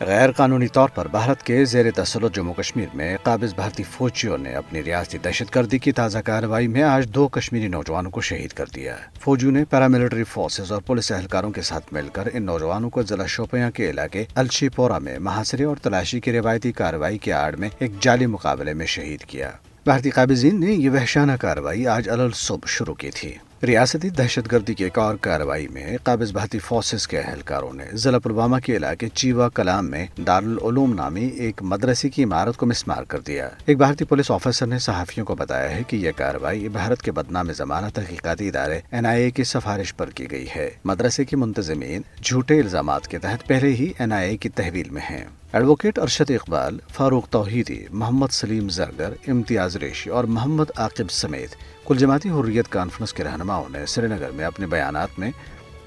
غیر قانونی طور پر بھارت کے زیر تسلط جموں کشمیر میں قابض بھارتی فوجیوں نے اپنی ریاستی دہشت گردی کی تازہ کارروائی میں آج دو کشمیری نوجوانوں کو شہید کر دیا فوجیوں نے پیراملٹری فورسز اور پولیس اہلکاروں کے ساتھ مل کر ان نوجوانوں کو ضلع شوپیاں کے علاقے الشی پورا میں محاصرے اور تلاشی کی روایتی کارروائی کی آڑ میں ایک جعلی مقابلے میں شہید کیا۔ بھارتی قابضین نے یہ وحشانہ کارروائی آج صبح شروع کی تھی۔ ریاستی دہشت گردی کی ایک اور کارروائی میں قابض بھارتی فورسز کے اہلکاروں نے ضلع پلوامہ کے علاقے چیوا کلام میں دارالعلوم نامی ایک مدرسے کی عمارت کو مسمار کر دیا۔ ایک بھارتی پولیس آفیسر نے صحافیوں کو بتایا ہے کہ یہ کارروائی بھارت کے بدنام زمانہ تحقیقاتی ادارے این آئی اے کی سفارش پر کی گئی ہے۔ مدرسے کی منتظمین جھوٹے الزامات کے تحت پہلے ہی این آئی اے کی تحویل میں ہیں۔ ایڈوکیٹ ارشد اقبال، فاروق توحیدی، محمد سلیم زرگر، امتیاز ریشی اور محمد عاقب سمیت کل جماعتی حریت کانفرنس کے رہنما علماء نے سری نگر میں اپنے بیانات میں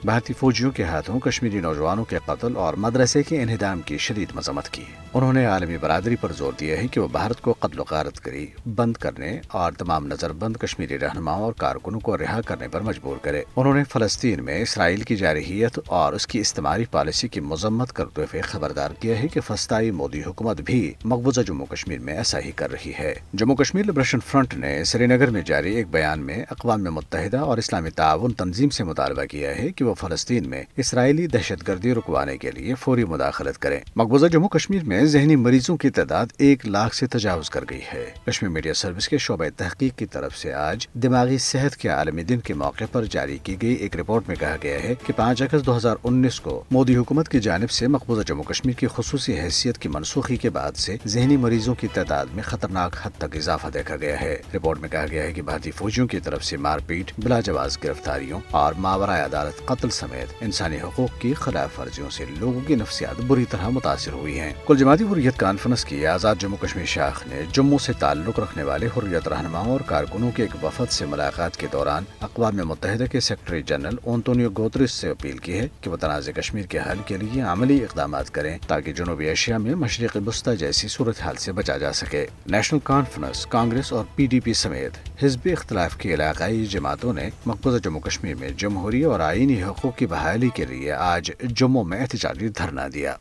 بھارتی فوجیوں کے ہاتھوں کشمیری نوجوانوں کے قتل اور مدرسے کے انہدام کی شدید مذمت کی۔ انہوں نے عالمی برادری پر زور دیا ہے کہ وہ بھارت کو قتل و غارت کری، بند کرنے اور تمام نظر بند کشمیری رہنماؤں اور کارکنوں کو رہا کرنے پر مجبور کرے۔ انہوں نے فلسطین میں اسرائیل کی جارحیت اور اس کی استعماری پالیسی کی مذمت کرتے ہوئے خبردار کیا ہے کہ فسطائی مودی حکومت بھی مقبوضہ جموں کشمیر میں ایسا ہی کر رہی ہے۔ جموں کشمیر لبریشن فرنٹ نے سری نگر میں جاری ایک بیان میں اقوام متحدہ اور اسلامی تعاون تنظیم سے مطالبہ کیا ہے کہ وہ فلسطین میں اسرائیلی دہشت گردی رکوانے کے لیے فوری مداخلت کریں۔ مقبوضہ جموں کشمیر میں ذہنی مریضوں کی تعداد ایک لاکھ سے تجاوز کر گئی ہے۔ کشمیر میڈیا سروس کے شعبہ تحقیق کی طرف سے آج دماغی صحت کے عالمی دن کے موقع پر جاری کی گئی ایک رپورٹ میں کہا گیا ہے کہ پانچ اگست دو ہزار انیس کو مودی حکومت کی جانب سے مقبوضہ جموں کشمیر کی خصوصی حیثیت کی منسوخی کے بعد سے ذہنی مریضوں کی تعداد میں خطرناک حد تک اضافہ دیکھا گیا ہے۔ رپورٹ میں کہا گیا ہے کہ بھارتی فوجیوں کی طرف سے مار پیٹ بلا جواز گرفتاریوں اور ماورائے عدالت قتل سمیت انسانی حقوق کی خلاف ورزیوں سے لوگوں کی نفسیات بری طرح متاثر ہوئی ہیں۔ کل جماعتی حریت کانفرنس کی آزاد جموں کشمیر شاخ نے جموں سے تعلق رکھنے والے حریت رہنماؤں اور کارکنوں کے ایک وفد سے ملاقات کے دوران اقوام متحدہ کے سیکرٹری جنرل اونتونیو گوترس سے اپیل کی ہے کہ وہ تنازع کشمیر کے حل کے لیے عملی اقدامات کریں تاکہ جنوبی ایشیا میں مشرقی بستہ جیسی صورتحال سے بچا جا سکے۔ نیشنل کانفرنس، کانگریس اور پی ڈی پی سمیت حزب اختلاف کی علاقائی جماعتوں نے مقبوضہ جموں کشمیر میں جمہوری اور آئینی حقوق کی بحالی کے لیے آج جموں میں احتجاجی دھرنا دیا۔